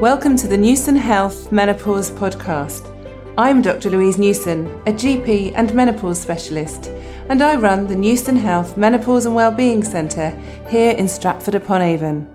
Welcome to the Newson Health Menopause Podcast. I'm Dr. Louise Newson, a GP and menopause specialist, and I run the Newson Health Menopause and Wellbeing Centre here in Stratford upon Avon.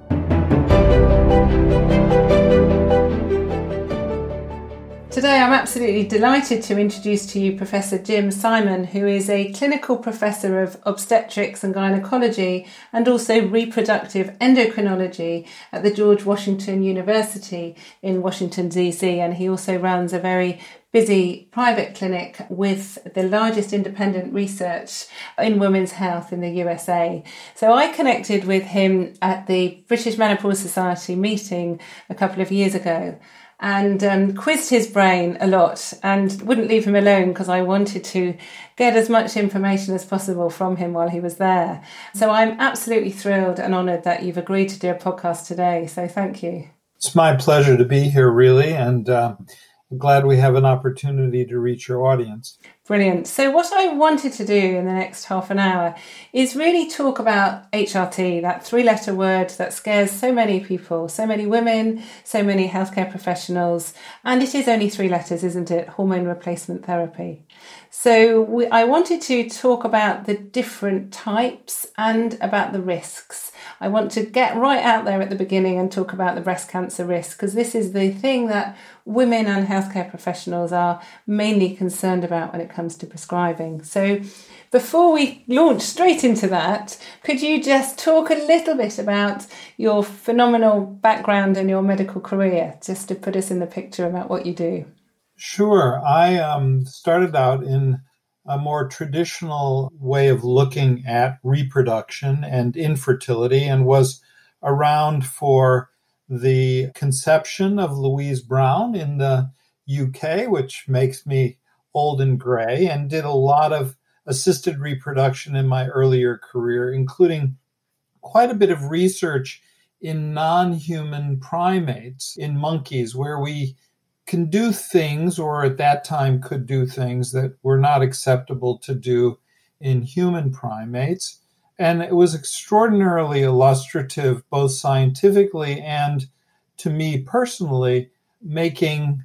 Today, I'm absolutely delighted to introduce to you Professor Jim Simon, who is a clinical professor of obstetrics and gynecology and also reproductive endocrinology at the George Washington University in Washington, D.C. And he also runs a very busy private clinic with the largest independent research in women's health in the USA. So I connected with him at the British Menopause Society meeting a couple of years ago and um, quizzed his brain a lot and wouldn't leave him alone because I wanted to get as much information as possible from him while he was there. So I'm absolutely thrilled and honoured that you've agreed to do a podcast today. So thank you. It's my pleasure to be here, really, and uh, I'm glad we have an opportunity to reach your audience. Brilliant. So, what I wanted to do in the next half an hour is really talk about HRT, that three letter word that scares so many people, so many women, so many healthcare professionals. And it is only three letters, isn't it? Hormone replacement therapy. So, we, I wanted to talk about the different types and about the risks. I want to get right out there at the beginning and talk about the breast cancer risk because this is the thing that women and healthcare professionals are mainly concerned about when it comes to prescribing. So, before we launch straight into that, could you just talk a little bit about your phenomenal background and your medical career, just to put us in the picture about what you do? Sure. I um, started out in a more traditional way of looking at reproduction and infertility and was around for the conception of Louise Brown in the UK, which makes me old and gray, and did a lot of assisted reproduction in my earlier career, including quite a bit of research in non human primates, in monkeys, where we can do things, or at that time could do things that were not acceptable to do in human primates. And it was extraordinarily illustrative, both scientifically and to me personally, making,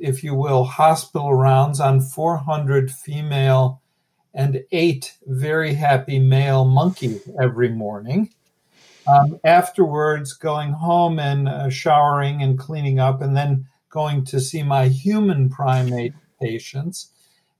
if you will, hospital rounds on 400 female and eight very happy male monkeys every morning. Um, afterwards, going home and uh, showering and cleaning up, and then going to see my human primate patients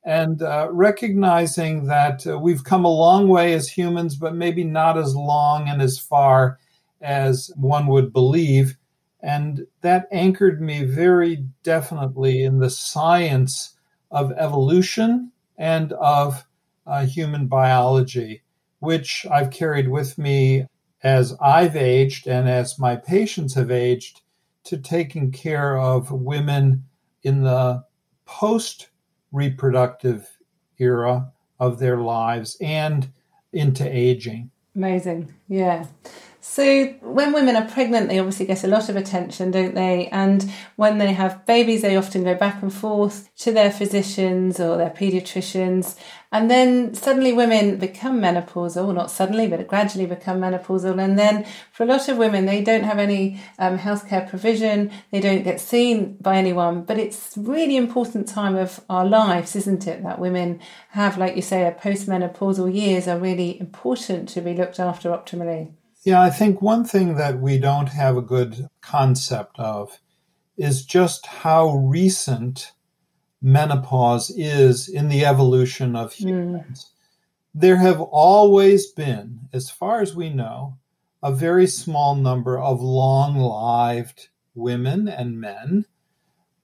and uh, recognizing that uh, we've come a long way as humans, but maybe not as long and as far as one would believe. And that anchored me very definitely in the science of evolution and of uh, human biology, which I've carried with me as I've aged and as my patients have aged to taking care of women in the post reproductive era of their lives and into aging. Amazing. Yeah. So, when women are pregnant, they obviously get a lot of attention, don't they? And when they have babies, they often go back and forth to their physicians or their paediatricians. And then suddenly women become menopausal, not suddenly, but gradually become menopausal. And then for a lot of women, they don't have any um, healthcare provision, they don't get seen by anyone. But it's really important time of our lives, isn't it? That women have, like you say, a postmenopausal years are really important to be looked after optimally. Yeah, I think one thing that we don't have a good concept of is just how recent menopause is in the evolution of hmm. humans. Mm. There have always been, as far as we know, a very small number of long lived women and men.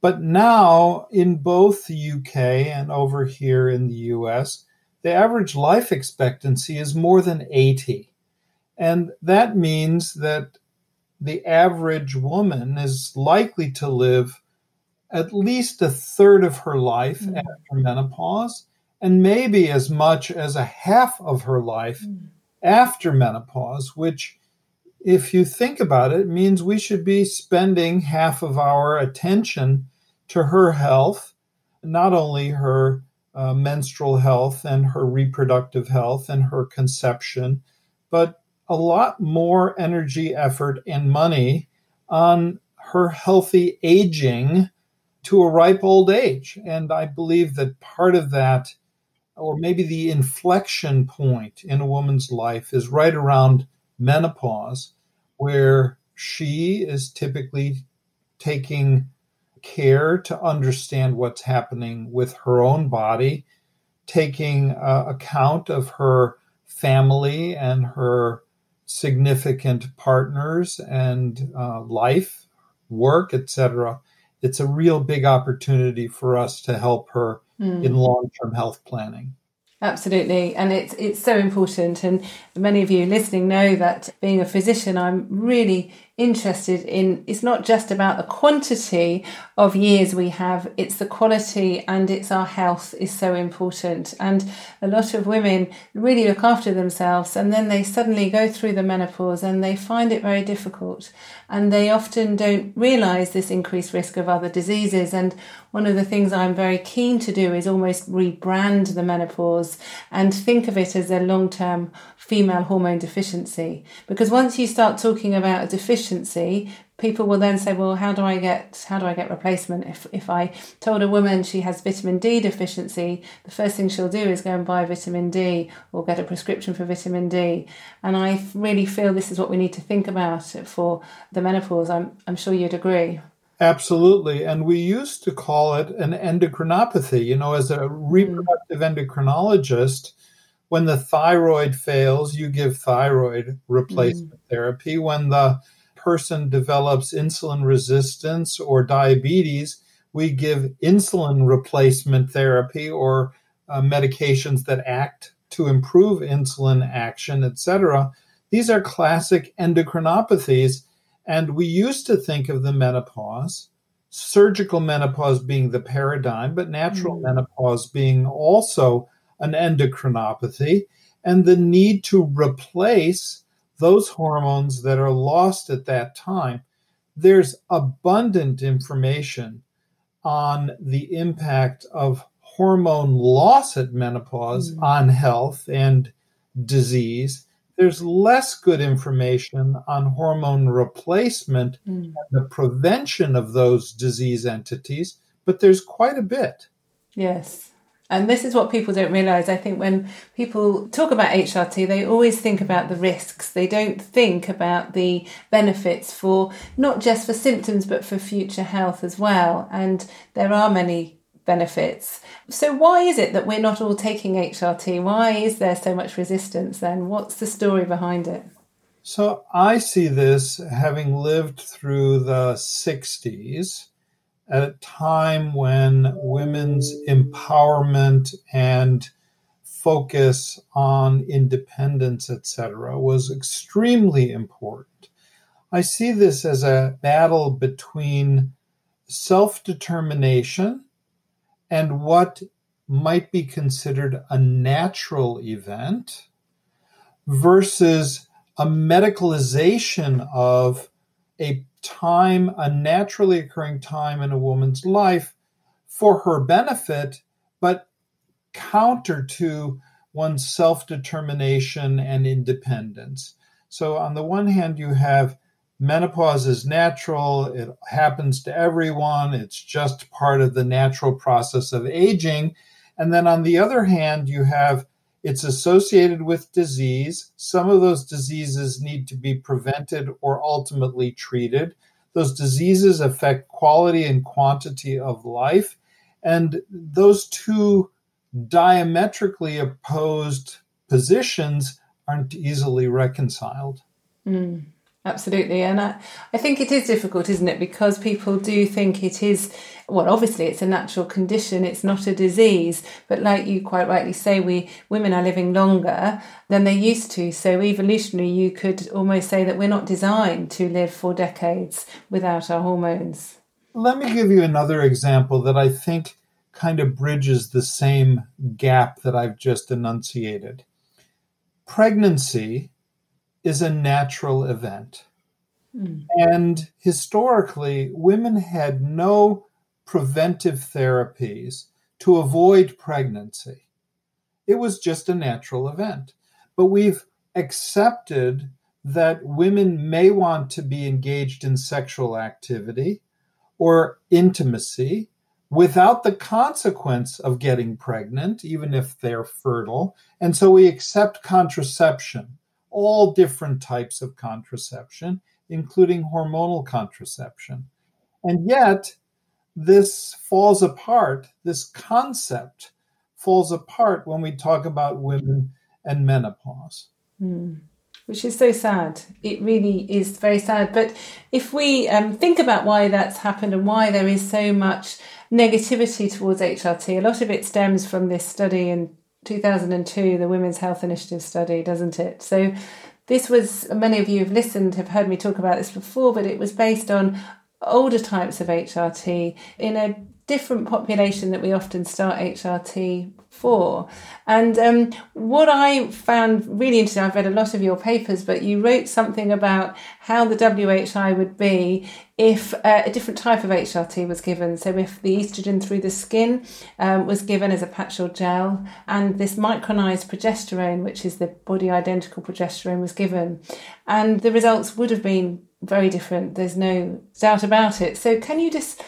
But now, in both the UK and over here in the US, the average life expectancy is more than 80. And that means that the average woman is likely to live at least a third of her life mm. after menopause, and maybe as much as a half of her life mm. after menopause, which, if you think about it, means we should be spending half of our attention to her health, not only her uh, menstrual health and her reproductive health and her conception, but a lot more energy, effort, and money on her healthy aging to a ripe old age. And I believe that part of that, or maybe the inflection point in a woman's life, is right around menopause, where she is typically taking care to understand what's happening with her own body, taking uh, account of her family and her significant partners and uh, life, work, etc. It's a real big opportunity for us to help her mm. in long-term health planning. Absolutely, and it's it's so important. And many of you listening know that being a physician, I'm really interested in it's not just about the quantity of years we have it's the quality and it's our health is so important. And a lot of women really look after themselves and then they suddenly go through the menopause and they find it very difficult. And they often don't realize this increased risk of other diseases. And one of the things I'm very keen to do is almost rebrand the menopause and think of it as a long-term female hormone deficiency. Because once you start talking about a deficiency people will then say well how do i get how do i get replacement if if i told a woman she has vitamin d deficiency the first thing she'll do is go and buy vitamin d or get a prescription for vitamin d and i really feel this is what we need to think about for the menopause i'm, I'm sure you'd agree Absolutely. And we used to call it an endocrinopathy. You know, as a reproductive endocrinologist, when the thyroid fails, you give thyroid replacement mm. therapy. When the person develops insulin resistance or diabetes, we give insulin replacement therapy or uh, medications that act to improve insulin action, etc. These are classic endocrinopathies, and we used to think of the menopause, surgical menopause being the paradigm, but natural mm. menopause being also an endocrinopathy and the need to replace those hormones that are lost at that time. There's abundant information on the impact of hormone loss at menopause mm. on health and disease. There's less good information on hormone replacement mm. and the prevention of those disease entities, but there's quite a bit. Yes. And this is what people don't realize. I think when people talk about HRT, they always think about the risks. They don't think about the benefits for not just for symptoms, but for future health as well. And there are many benefits. So, why is it that we're not all taking HRT? Why is there so much resistance then? What's the story behind it? So, I see this having lived through the 60s at a time when women's empowerment and focus on independence, etc., was extremely important. I see this as a battle between self determination and what might be considered a natural event versus a medicalization of a time, a naturally occurring time in a woman's life for her benefit, but counter to one's self determination and independence. So, on the one hand, you have menopause is natural, it happens to everyone, it's just part of the natural process of aging. And then on the other hand, you have it's associated with disease. Some of those diseases need to be prevented or ultimately treated. Those diseases affect quality and quantity of life. And those two diametrically opposed positions aren't easily reconciled. Mm. Absolutely. And I, I think it is difficult, isn't it? Because people do think it is, well, obviously it's a natural condition, it's not a disease. But like you quite rightly say, we women are living longer than they used to. So evolutionary, you could almost say that we're not designed to live for decades without our hormones. Let me give you another example that I think kind of bridges the same gap that I've just enunciated. Pregnancy is a natural event. Mm. And historically, women had no preventive therapies to avoid pregnancy. It was just a natural event. But we've accepted that women may want to be engaged in sexual activity or intimacy without the consequence of getting pregnant, even if they're fertile. And so we accept contraception, all different types of contraception, including hormonal contraception. And yet, this falls apart, this concept falls apart when we talk about women and menopause. Mm which is so sad. It really is very sad. But if we um, think about why that's happened and why there is so much negativity towards HRT, a lot of it stems from this study in 2002, the Women's Health Initiative study, doesn't it? So this was, many of you have listened, have heard me talk about this before, but it was based on older types of HRT in a different population that we often start HRT for. And um, what I found really interesting, I've read a lot of your papers, but you wrote something about how the WHI would be if uh, a different type of HRT was given. So if the estrogen through the skin um, was given as a patch or gel, and this micronized progesterone, which is the body identical progesterone, was given, and the results would have been very different. There's no doubt about it. So can you just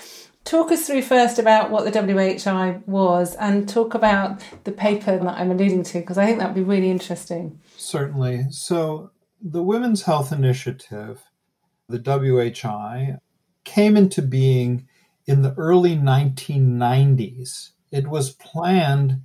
talk us through first about what the WHI was and talk about the paper that I'm alluding to, because I think that'd be really interesting. Certainly. So, the Women's Health Initiative, the WHI, came into being in the early 1990s. It was planned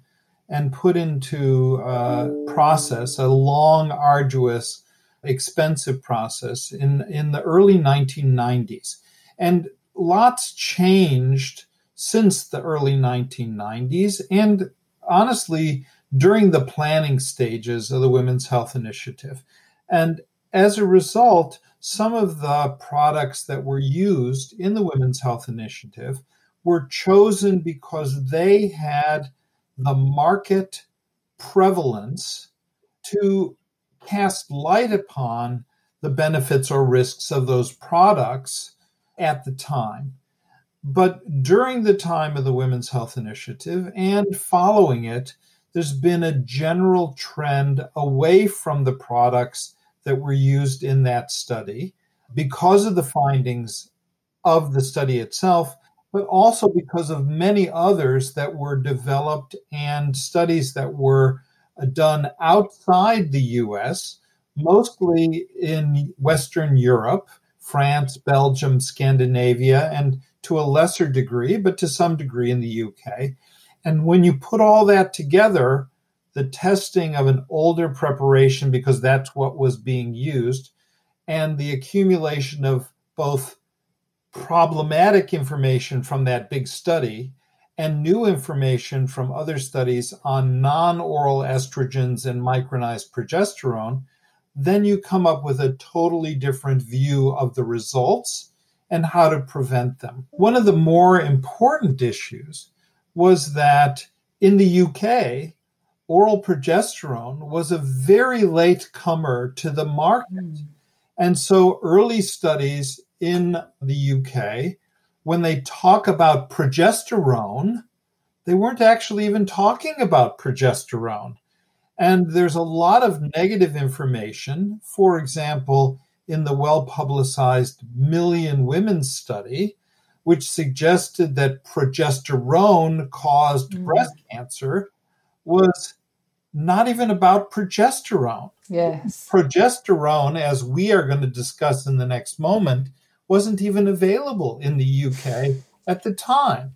and put into uh, process, a long, arduous, expensive process in, in the early 1990s. And lots changed since the early 1990s and honestly during the planning stages of the Women's Health Initiative. And as a result, some of the products that were used in the Women's Health Initiative were chosen because they had the market prevalence to cast light upon the benefits or risks of those products at the time. But during the time of the Women's Health Initiative and following it, there's been a general trend away from the products that were used in that study because of the findings of the study itself, but also because of many others that were developed and studies that were uh, done outside the US, mostly in Western Europe France, Belgium, Scandinavia, and to a lesser degree, but to some degree in the UK. And when you put all that together, the testing of an older preparation, because that's what was being used, and the accumulation of both problematic information from that big study and new information from other studies on non oral estrogens and micronized progesterone then you come up with a totally different view of the results and how to prevent them. One of the more important issues was that in the UK, oral progesterone was a very late comer to the market. Mm. And so early studies in the UK, when they talk about progesterone, they weren't actually even talking about progesterone. And there's a lot of negative information. For example, in the well publicized Million Women study, which suggested that progesterone caused mm. breast cancer, was not even about progesterone. Yes. Progesterone, as we are going to discuss in the next moment, wasn't even available in the UK at the time.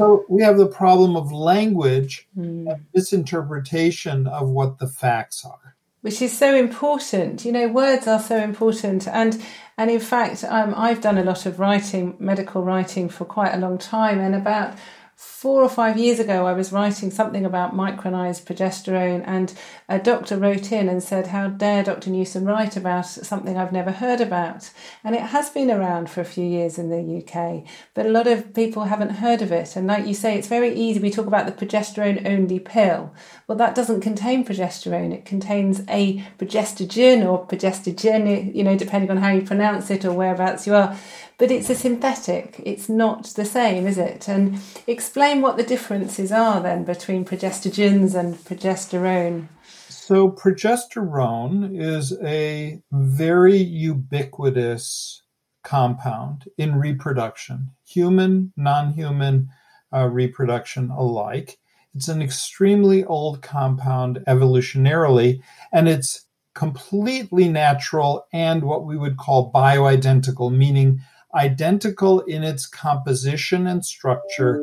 So we have the problem of language mm. and misinterpretation of what the facts are. Which is so important. You know, words are so important. And and in fact, um, I've done a lot of writing, medical writing for quite a long time. And about four or five years ago, I was writing something about micronized progesterone, and a doctor wrote in and said, How dare Dr. Newson write about something I've never heard about? And it has been around for a few years in the UK, but a lot of people haven't heard of it. And like you say, it's very easy. We talk about the progesterone only pill. Well, that doesn't contain progesterone, it contains a progestogen or progestogen, you know, depending on how you pronounce it or whereabouts you are but it's a synthetic. It's not the same, is it? And explain what the differences are then between progestogens and progesterone. So, progesterone is a very ubiquitous compound in reproduction, human, non human uh, reproduction alike. It's an extremely old compound evolutionarily, and it's completely natural and what we would call bioidentical, meaning identical in its composition and structure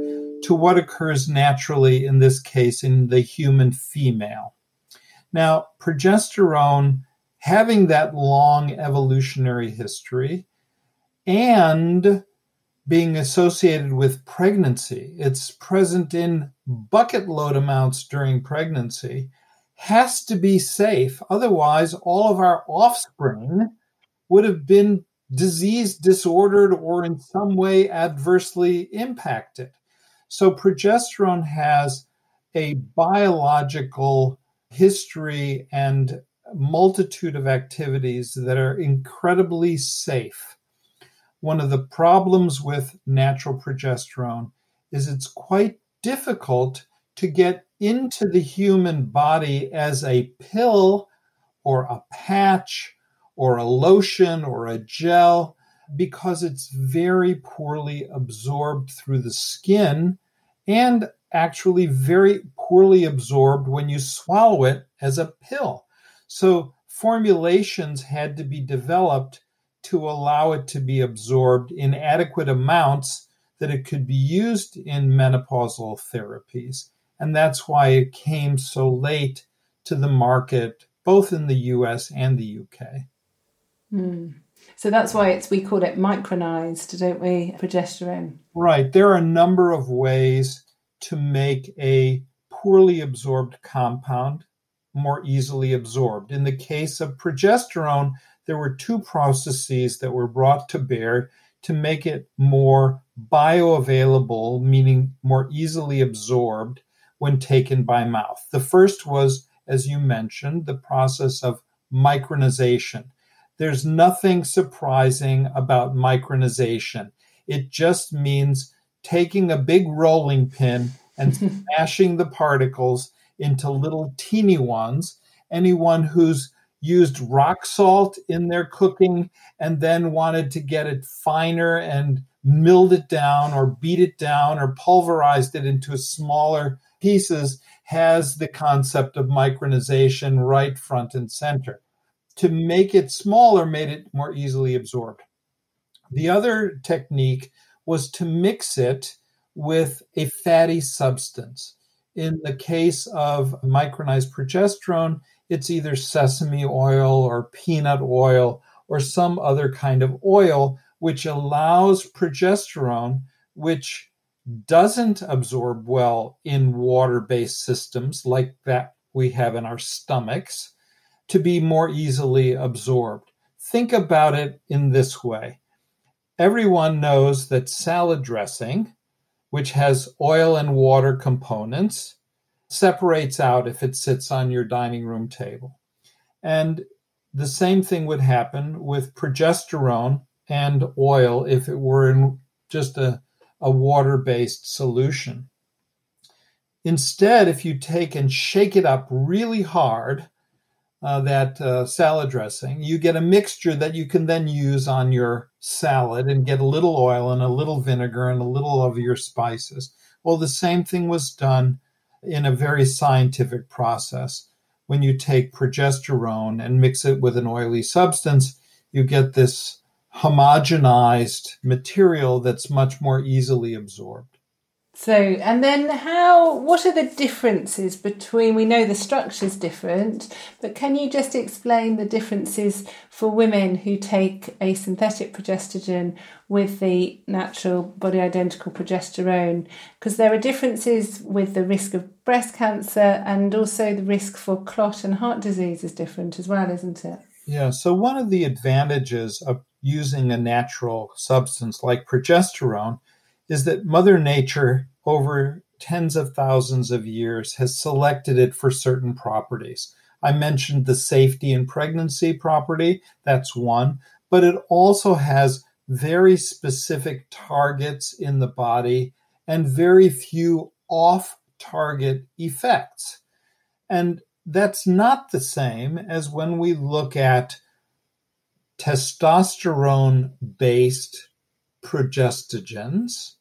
to what occurs naturally, in this case, in the human female. Now, progesterone, having that long evolutionary history and being associated with pregnancy, it's present in bucket load amounts during pregnancy, has to be safe. Otherwise, all of our offspring would have been disease disordered or in some way adversely impacted. So, progesterone has a biological history and multitude of activities that are incredibly safe. One of the problems with natural progesterone is it's quite difficult to get into the human body as a pill or a patch or a lotion or a gel because it's very poorly absorbed through the skin and actually very poorly absorbed when you swallow it as a pill. So formulations had to be developed to allow it to be absorbed in adequate amounts that it could be used in menopausal therapies. And that's why it came so late to the market, both in the US and the UK. Mm. So that's why it's we call it micronized, don't we? Progesterone. Right. There are a number of ways to make a poorly absorbed compound more easily absorbed. In the case of progesterone, there were two processes that were brought to bear to make it more bioavailable, meaning more easily absorbed when taken by mouth. The first was, as you mentioned, the process of micronization. There's nothing surprising about micronization. It just means taking a big rolling pin and smashing the particles into little teeny ones. Anyone who's used rock salt in their cooking and then wanted to get it finer and milled it down or beat it down or pulverized it into smaller pieces has the concept of micronization right front and center to make it smaller made it more easily absorbed. The other technique was to mix it with a fatty substance. In the case of micronized progesterone, it's either sesame oil or peanut oil or some other kind of oil, which allows progesterone, which doesn't absorb well in water based systems like that we have in our stomachs to be more easily absorbed. Think about it in this way everyone knows that salad dressing, which has oil and water components, separates out if it sits on your dining room table. And the same thing would happen with progesterone and oil if it were in just a, a water based solution. Instead, if you take and shake it up really hard, uh, that uh, salad dressing, you get a mixture that you can then use on your salad and get a little oil and a little vinegar and a little of your spices. Well, the same thing was done in a very scientific process. When you take progesterone and mix it with an oily substance, you get this homogenized material that's much more easily absorbed. So, and then how, what are the differences between, we know the structure's different, but can you just explain the differences for women who take a synthetic progestogen with the natural body identical progesterone? Because there are differences with the risk of breast cancer and also the risk for clot and heart disease is different as well, isn't it? Yeah, so one of the advantages of using a natural substance like progesterone is that Mother Nature, over tens of thousands of years, has selected it for certain properties. I mentioned the safety in pregnancy property, that's one, but it also has very specific targets in the body and very few off target effects. And that's not the same as when we look at testosterone based progestogens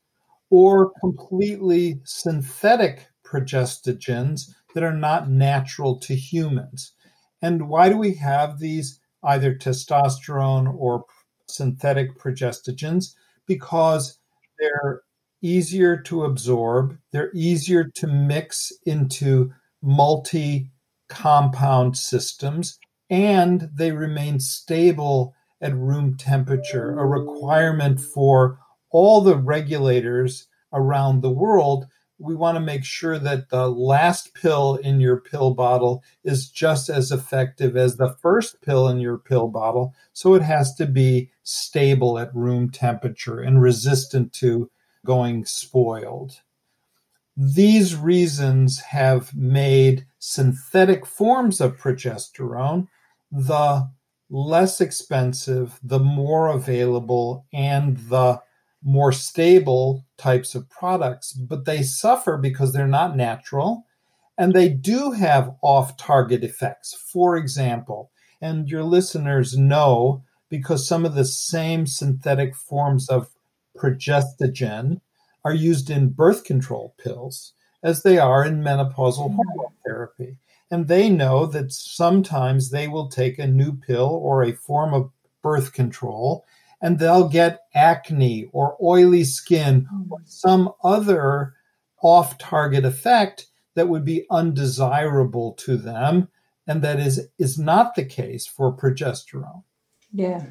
or completely synthetic progestogens that are not natural to humans. And why do we have these either testosterone or synthetic progestogens? Because they're easier to absorb, they're easier to mix into multi compound systems, and they remain stable at room temperature, a requirement for all the regulators around the world. We want to make sure that the last pill in your pill bottle is just as effective as the first pill in your pill bottle. So it has to be stable at room temperature and resistant to going spoiled. These reasons have made synthetic forms of progesterone the less expensive, the more available, and the more stable types of products, but they suffer because they're not natural and they do have off target effects. For example, and your listeners know because some of the same synthetic forms of progestogen are used in birth control pills as they are in menopausal mm-hmm. hormone therapy. And they know that sometimes they will take a new pill or a form of birth control and they'll get acne or oily skin mm-hmm. or some other off target effect that would be undesirable to them. And that is, is not the case for progesterone. Yeah.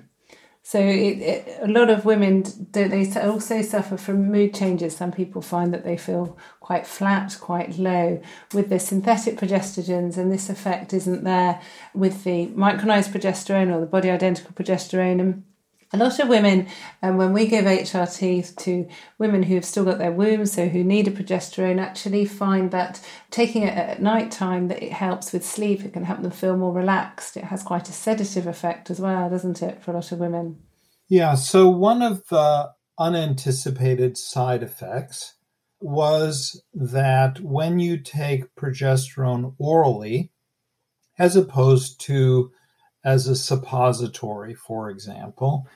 So it, it, a lot of women don't they also suffer from mood changes. Some people find that they feel quite flat, quite low with the synthetic progestogens, and this effect isn't there with the micronized progesterone or the body identical progesterone. And a lot of women, um, when we give HRT to women who have still got their wombs, so who need a progesterone, actually find that taking it at night time that it helps with sleep. It can help them feel more relaxed. It has quite a sedative effect as well, doesn't it, for a lot of women? Yeah. So one of the unanticipated side effects was that when you take progesterone orally, as opposed to as a suppository, for example,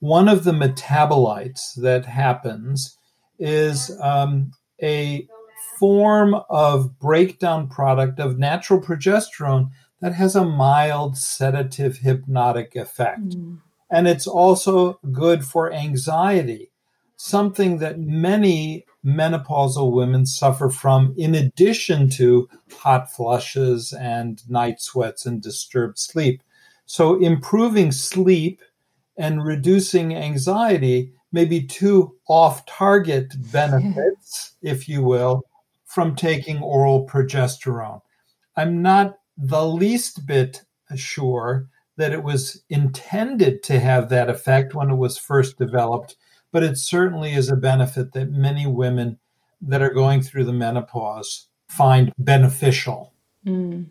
one of the metabolites that happens is um, a form of breakdown product of natural progesterone that has a mild sedative hypnotic effect. Mm. And it's also good for anxiety, something that many menopausal women suffer from, in addition to hot flushes and night sweats and disturbed sleep. So, improving sleep and reducing anxiety may be two off target benefits, if you will, from taking oral progesterone. I'm not the least bit sure that it was intended to have that effect when it was first developed, but it certainly is a benefit that many women that are going through the menopause find beneficial. Mm.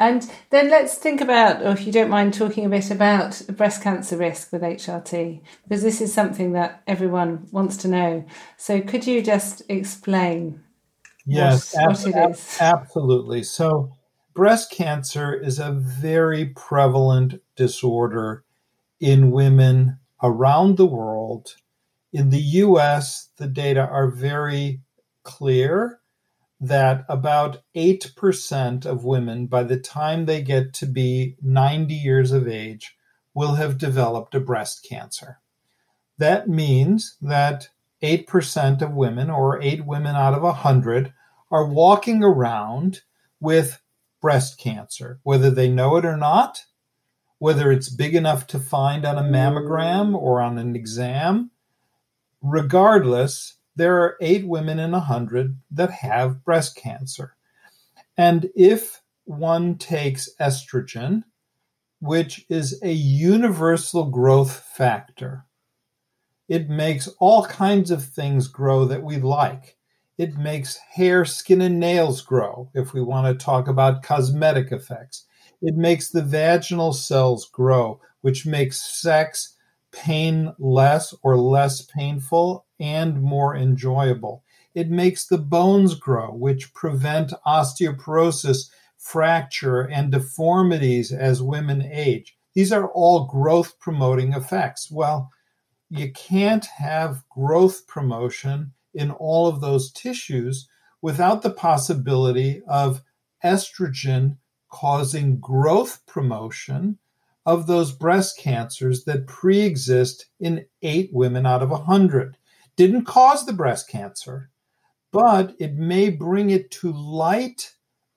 And then let's think about, or if you don't mind talking a bit about breast cancer risk with HRT, because this is something that everyone wants to know. So could you just explain yes, what, ab- what it is? Absolutely. So breast cancer is a very prevalent disorder in women around the world. In the US, the data are very clear that about 8% of women, by the time they get to be 90 years of age, will have developed a breast cancer. That means that 8% of women, or 8 women out of 100, are walking around with breast cancer, whether they know it or not, whether it's big enough to find on a mammogram or on an exam. Regardless, there are eight women in a hundred that have breast cancer. And if one takes estrogen, which is a universal growth factor, it makes all kinds of things grow that we like. It makes hair, skin, and nails grow, if we want to talk about cosmetic effects. It makes the vaginal cells grow, which makes sex pain less or less painful and more enjoyable. It makes the bones grow, which prevent osteoporosis fracture, and deformities as women age. These are all growth promoting effects. Well, you can't have growth promotion in all of those tissues without the possibility of estrogen causing growth promotion of those breast cancers that pre exist in eight women out of a 100. Didn't cause the breast cancer, but it may bring it to light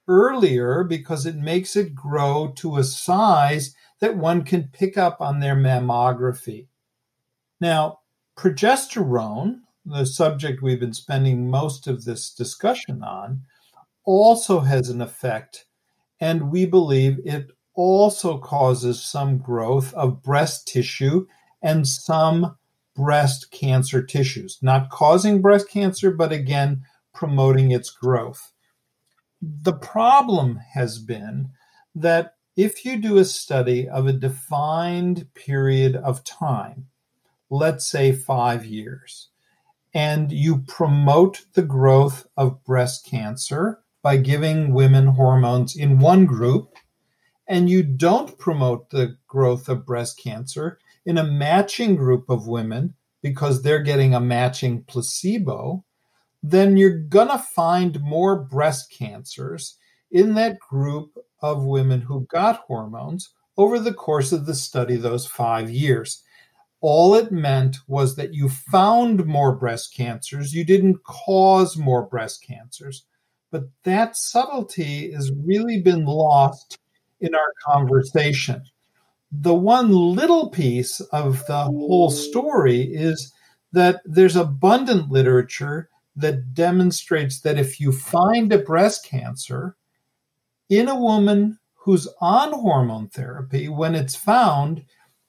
earlier because it makes it grow to a size that one can pick up on their mammography. Now, progesterone, the subject we've been spending most of this discussion on, also has an effect, and we believe it also causes some growth of breast tissue and some breast cancer tissues, not causing breast cancer, but again, promoting its growth. The problem has been that if you do a study of a defined period of time, let's say five years, and you promote the growth of breast cancer by giving women hormones in one group and you don't promote the growth of breast cancer in a matching group of women because they're getting a matching placebo, then you're going to find more breast cancers in that group of women who got hormones over the course of the study, those five years. All it meant was that you found more breast cancers, you didn't cause more breast cancers. But that subtlety has really been lost in our conversation. The one little piece of the whole story is that there's abundant literature that demonstrates that if you find a breast cancer in a woman who's on hormone therapy, when it's found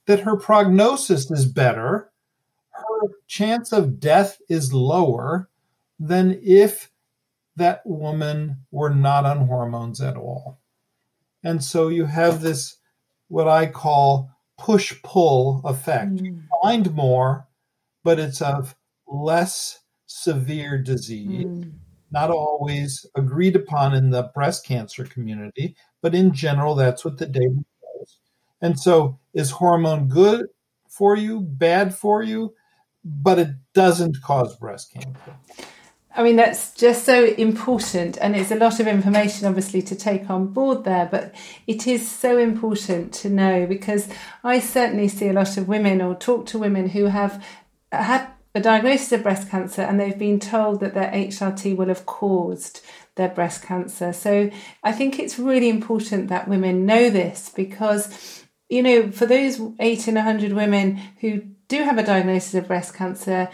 that her prognosis is better, her chance of death is lower than if that woman were not on hormones at all. And so you have this, what I call push pull effect. Mm. You find more, but it's of less severe disease. Mm. Not always agreed upon in the breast cancer community, but in general, that's what the data shows. And so, is hormone good for you, bad for you? But it doesn't cause breast cancer. I mean, that's just so important, and it's a lot of information, obviously, to take on board there. But it is so important to know because I certainly see a lot of women or talk to women who have had a diagnosis of breast cancer and they've been told that their HRT will have caused their breast cancer. So I think it's really important that women know this because, you know, for those eight in a 100 women who do have a diagnosis of breast cancer,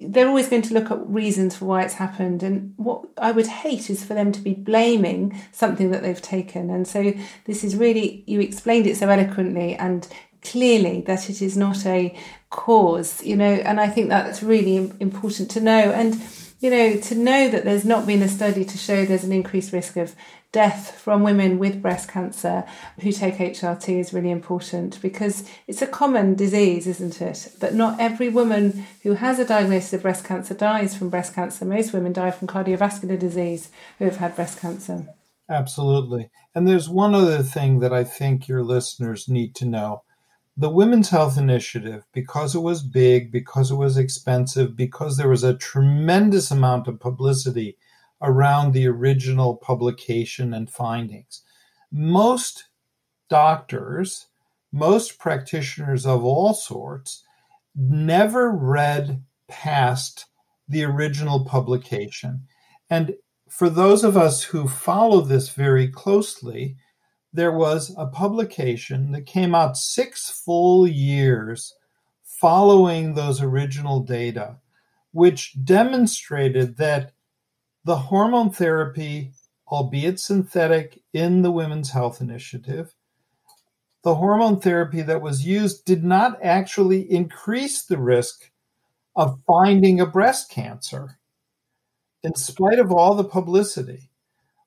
they're always going to look at reasons for why it's happened. And what I would hate is for them to be blaming something that they've taken. And so this is really, you explained it so eloquently and clearly that it is not a cause, you know, and I think that's really important to know. And, you know, to know that there's not been a study to show there's an increased risk of death from women with breast cancer who take HRT is really important because it's a common disease, isn't it? But not every woman who has a diagnosis of breast cancer dies from breast cancer. Most women die from cardiovascular disease who have had breast cancer. Absolutely. And there's one other thing that I think your listeners need to know. The Women's Health Initiative, because it was big, because it was expensive, because there was a tremendous amount of publicity around the original publication and findings. Most doctors, most practitioners of all sorts, never read past the original publication. And for those of us who follow this very closely, there was a publication that came out six full years following those original data, which demonstrated that the hormone therapy, albeit synthetic, in the Women's Health Initiative, the hormone therapy that was used did not actually increase the risk of finding a breast cancer, in spite of all the publicity.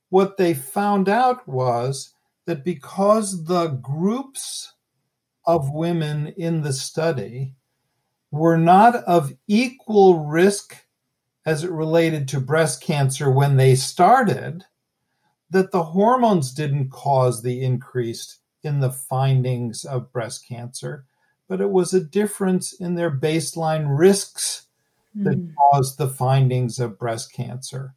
What they found out was that because the groups of women in the study were not of equal risk as it related to breast cancer when they started, that the hormones didn't cause the increase in the findings of breast cancer, but it was a difference in their baseline risks that mm. caused the findings of breast cancer.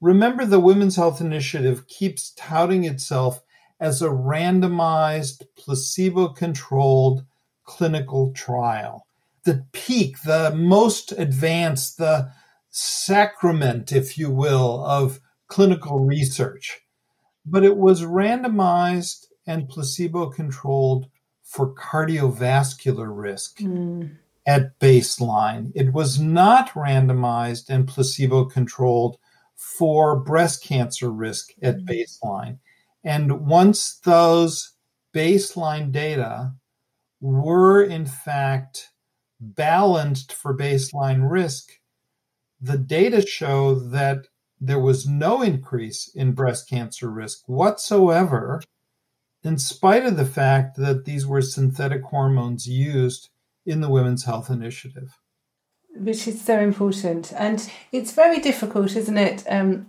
Remember, the Women's Health Initiative keeps touting itself as a randomized, placebo controlled clinical trial. The peak, the most advanced, the sacrament, if you will, of clinical research. But it was randomized and placebo controlled for cardiovascular risk mm. at baseline. It was not randomized and placebo controlled for breast cancer risk at mm. baseline. And once those baseline data were in fact balanced for baseline risk, the data show that there was no increase in breast cancer risk whatsoever, in spite of the fact that these were synthetic hormones used in the Women's Health Initiative. Which is so important. And it's very difficult, isn't it? Um,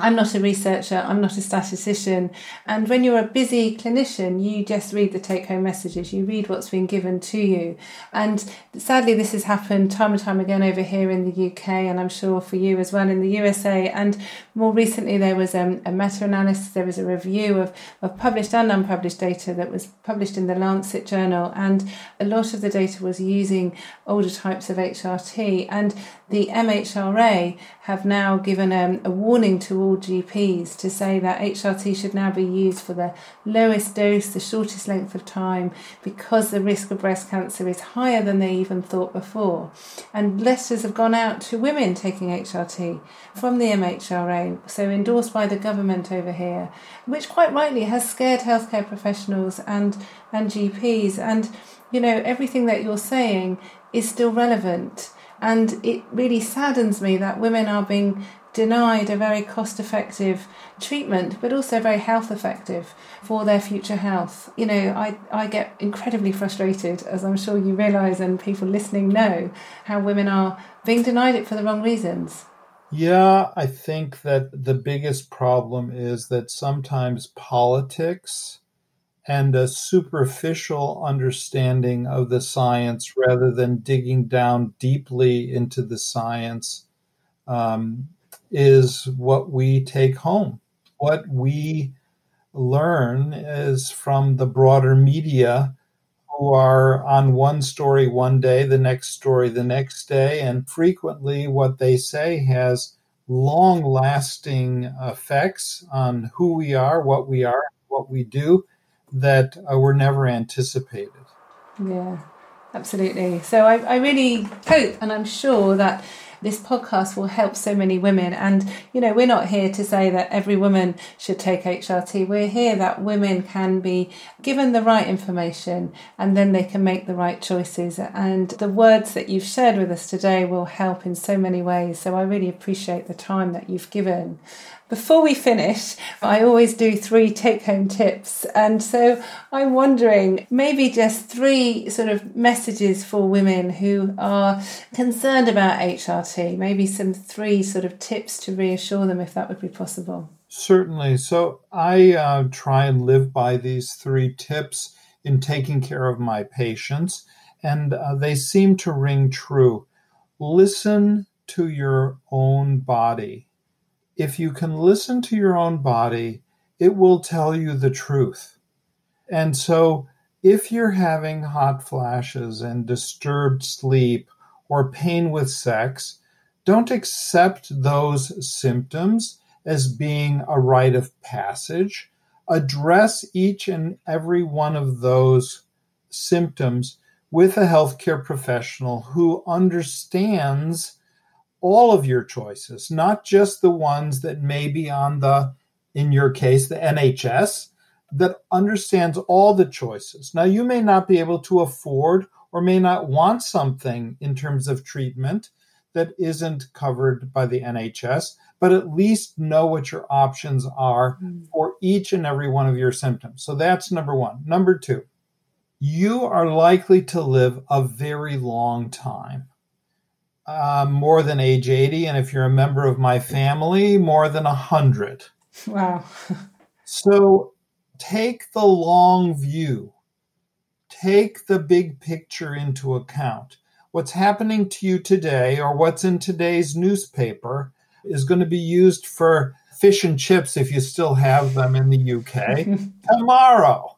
I'm not a researcher, I'm not a statistician. And when you're a busy clinician, you just read the take home messages, you read what's been given to you. And sadly, this has happened time and time again over here in the UK, and I'm sure for you as well in the USA. And more recently, there was um, a meta analysis, there was a review of, of published and unpublished data that was published in the Lancet Journal. And a lot of the data was using older types of HRT. And the MHRA have now given um, a warning to all GPs to say that HRT should now be used for the lowest dose, the shortest length of time, because the risk of breast cancer is higher than they even thought before. And letters have gone out to women taking HRT from the MHRA, so endorsed by the government over here, which quite rightly has scared healthcare professionals and, and GPs. And, you know, everything that you're saying is still relevant and it really saddens me that women are being denied a very cost effective treatment, but also very health effective for their future health. You know, I, I get incredibly frustrated, as I'm sure you realise and people listening know, how women are being denied it for the wrong reasons. Yeah, I think that the biggest problem is that sometimes politics and a superficial understanding of the science rather than digging down deeply into the science um, is what we take home. What we learn is from the broader media who are on one story one day, the next story the next day, and frequently what they say has long lasting effects on who we are, what we are, what we do that uh, were never anticipated. Yeah, absolutely. So I, I really hope and I'm sure that this podcast will help so many women. And, you know, we're not here to say that every woman should take HRT. We're here that women can be given the right information and then they can make the right choices. And the words that you've shared with us today will help in so many ways. So I really appreciate the time that you've given. Before we finish, I always do three take home tips. And so I'm wondering maybe just three sort of messages for women who are concerned about HRT, maybe some three sort of tips to reassure them if that would be possible. Certainly. So I uh, try and live by these three tips in taking care of my patients, and uh, they seem to ring true. Listen to your own body if you can listen to your own body, it will tell you the truth. And so, if you're having hot flashes and disturbed sleep or pain with sex, don't accept those symptoms as being a rite of passage. Address each and every one of those symptoms with a healthcare professional who understands all of your choices, not just the ones that may be on the, in your case, the NHS, that understands all the choices. Now, you may not be able to afford or may not want something in terms of treatment that isn't covered by the NHS, but at least know what your options are mm. for each and every one of your symptoms. So that's number one. Number two, you are likely to live a very long time uh, more than age 80. And if you're a member of my family, more than 100. Wow. so take the long view, take the big picture into account. What's happening to you today or what's in today's newspaper is going to be used for fish and chips if you still have them in the UK tomorrow.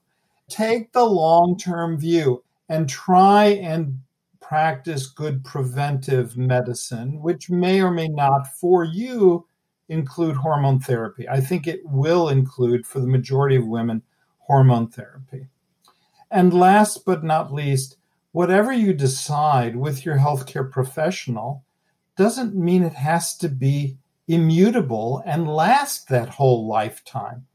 Take the long term view and try and practice good preventive medicine, which may or may not for you include hormone therapy. I think it will include, for the majority of women, hormone therapy. And last but not least, whatever you decide with your healthcare professional doesn't mean it has to be immutable and last that whole lifetime.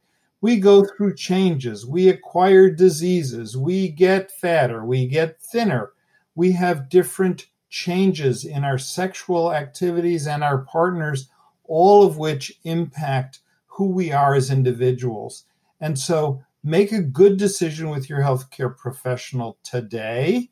We go through changes, we acquire diseases, we get fatter, we get thinner, we have different changes in our sexual activities and our partners, all of which impact who we are as individuals. And so make a good decision with your healthcare professional today.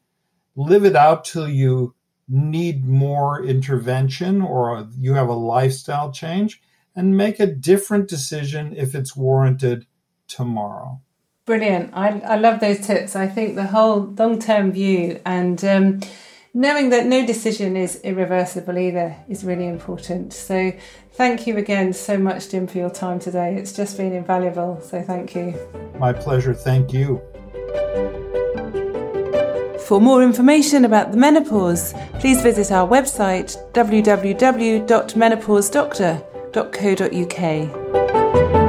Live it out till you need more intervention or you have a lifestyle change and make a different decision if it's warranted tomorrow. Brilliant. I, I love those tips. I think the whole long term view and um, knowing that no decision is irreversible either is really important. So, thank you again so much, Jim, for your time today. It's just been invaluable. So, thank you. My pleasure. Thank you. For more information about the menopause, please visit our website www.menopausedoctor.co.uk.